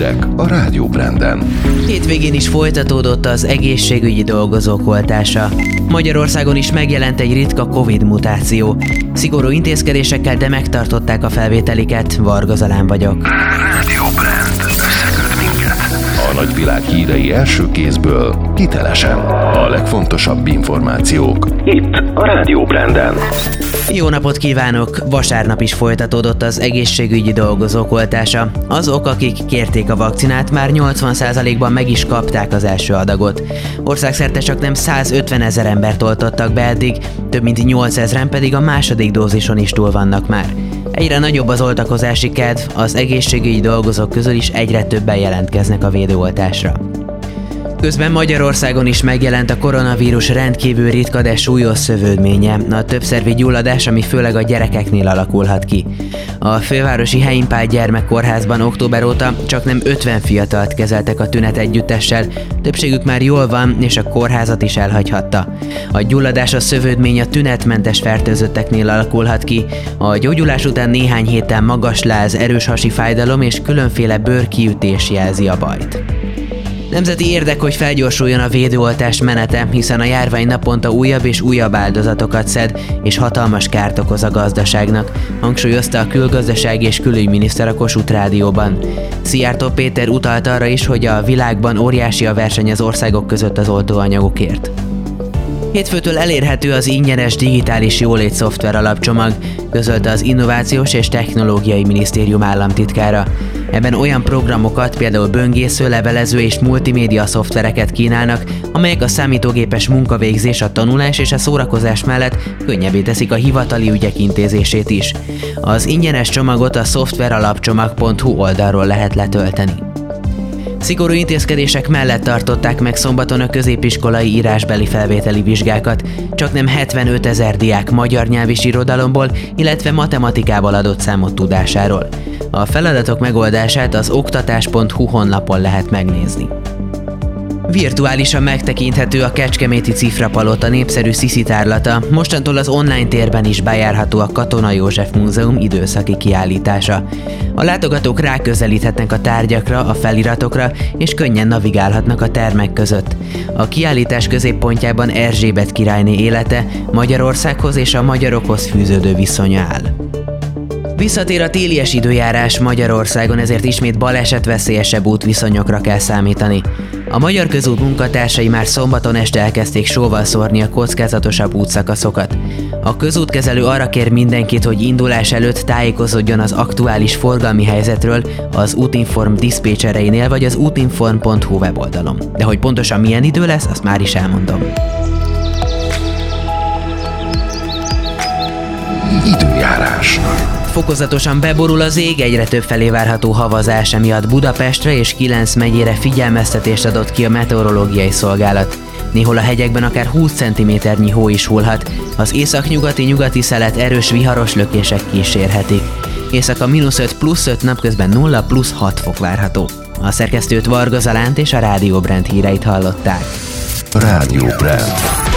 hírek a Rádió Branden. Hétvégén is folytatódott az egészségügyi dolgozók oltása. Magyarországon is megjelent egy ritka Covid mutáció. Szigorú intézkedésekkel, de megtartották a felvételiket. Varga Zalán vagyok. Rádió Brand. A nagyvilág hírei első kézből, hitelesen. A legfontosabb információk. Itt a Rádió Branden. Jó napot kívánok! Vasárnap is folytatódott az egészségügyi dolgozók oltása. Azok, akik kérték a vakcinát, már 80%-ban meg is kapták az első adagot. Országszerte csak nem 150 ezer embert oltottak be eddig, több mint 8 ezeren pedig a második dózison is túl vannak már. Egyre nagyobb az oltakozási kedv, az egészségügyi dolgozók közül is egyre többen jelentkeznek a védőoltásra. Közben Magyarországon is megjelent a koronavírus rendkívül ritka, de súlyos szövődménye, a többszervi gyulladás, ami főleg a gyerekeknél alakulhat ki. A fővárosi Heimpál gyermekkórházban október óta csak nem 50 fiatalt kezeltek a tünet együttessel, többségük már jól van, és a kórházat is elhagyhatta. A gyulladás a szövődmény a tünetmentes fertőzötteknél alakulhat ki, a gyógyulás után néhány héten magas láz, erős hasi fájdalom és különféle bőrkiütés jelzi a bajt. Nemzeti érdek, hogy felgyorsuljon a védőoltás menete, hiszen a járvány naponta újabb és újabb áldozatokat szed, és hatalmas kárt okoz a gazdaságnak, hangsúlyozta a külgazdasági és külügyminiszter a Kossuth Rádióban. Szijjártó Péter utalt arra is, hogy a világban óriási a verseny az országok között az oltóanyagokért. Hétfőtől elérhető az ingyenes digitális jólét szoftver alapcsomag, közölte az Innovációs és Technológiai Minisztérium államtitkára. Ebben olyan programokat, például böngésző, levelező és multimédia szoftvereket kínálnak, amelyek a számítógépes munkavégzés, a tanulás és a szórakozás mellett könnyebbé teszik a hivatali ügyek intézését is. Az ingyenes csomagot a szoftveralapcsomag.hu oldalról lehet letölteni. Szigorú intézkedések mellett tartották meg szombaton a középiskolai írásbeli felvételi vizsgákat. Csak nem 75 ezer diák magyar nyelvi irodalomból, illetve matematikával adott számot tudásáról. A feladatok megoldását az oktatás.hu honlapon lehet megnézni. Virtuálisan megtekinthető a Kecskeméti Cifrapalota népszerű sziszitárlata, mostantól az online térben is bejárható a Katona József Múzeum időszaki kiállítása. A látogatók ráközelíthetnek a tárgyakra, a feliratokra, és könnyen navigálhatnak a termek között. A kiállítás középpontjában Erzsébet királyné élete, Magyarországhoz és a magyarokhoz fűződő viszonya áll. Visszatér a télies időjárás Magyarországon, ezért ismét balesetveszélyesebb útviszonyokra kell számítani. A Magyar Közút munkatársai már szombaton este elkezdték sóval szórni a kockázatosabb útszakaszokat. A közútkezelő arra kér mindenkit, hogy indulás előtt tájékozódjon az aktuális forgalmi helyzetről az Útinform diszpécsereinél vagy az útinform.hu weboldalon. De hogy pontosan milyen idő lesz, azt már is elmondom. Időjárás. Fokozatosan beborul az ég, egyre több felé várható havazás, emiatt Budapestre és 9 megyére figyelmeztetést adott ki a meteorológiai szolgálat. Néhol a hegyekben akár 20 cm-nyi hó is hullhat, az északnyugati nyugati szelet erős viharos lökések kísérhetik. Éjszaka mínusz 5 plusz 5 napközben 0 plusz 6 fok várható. A szerkesztőt Varga Zalánt és a Rádió Brand híreit hallották. Rádió Brand.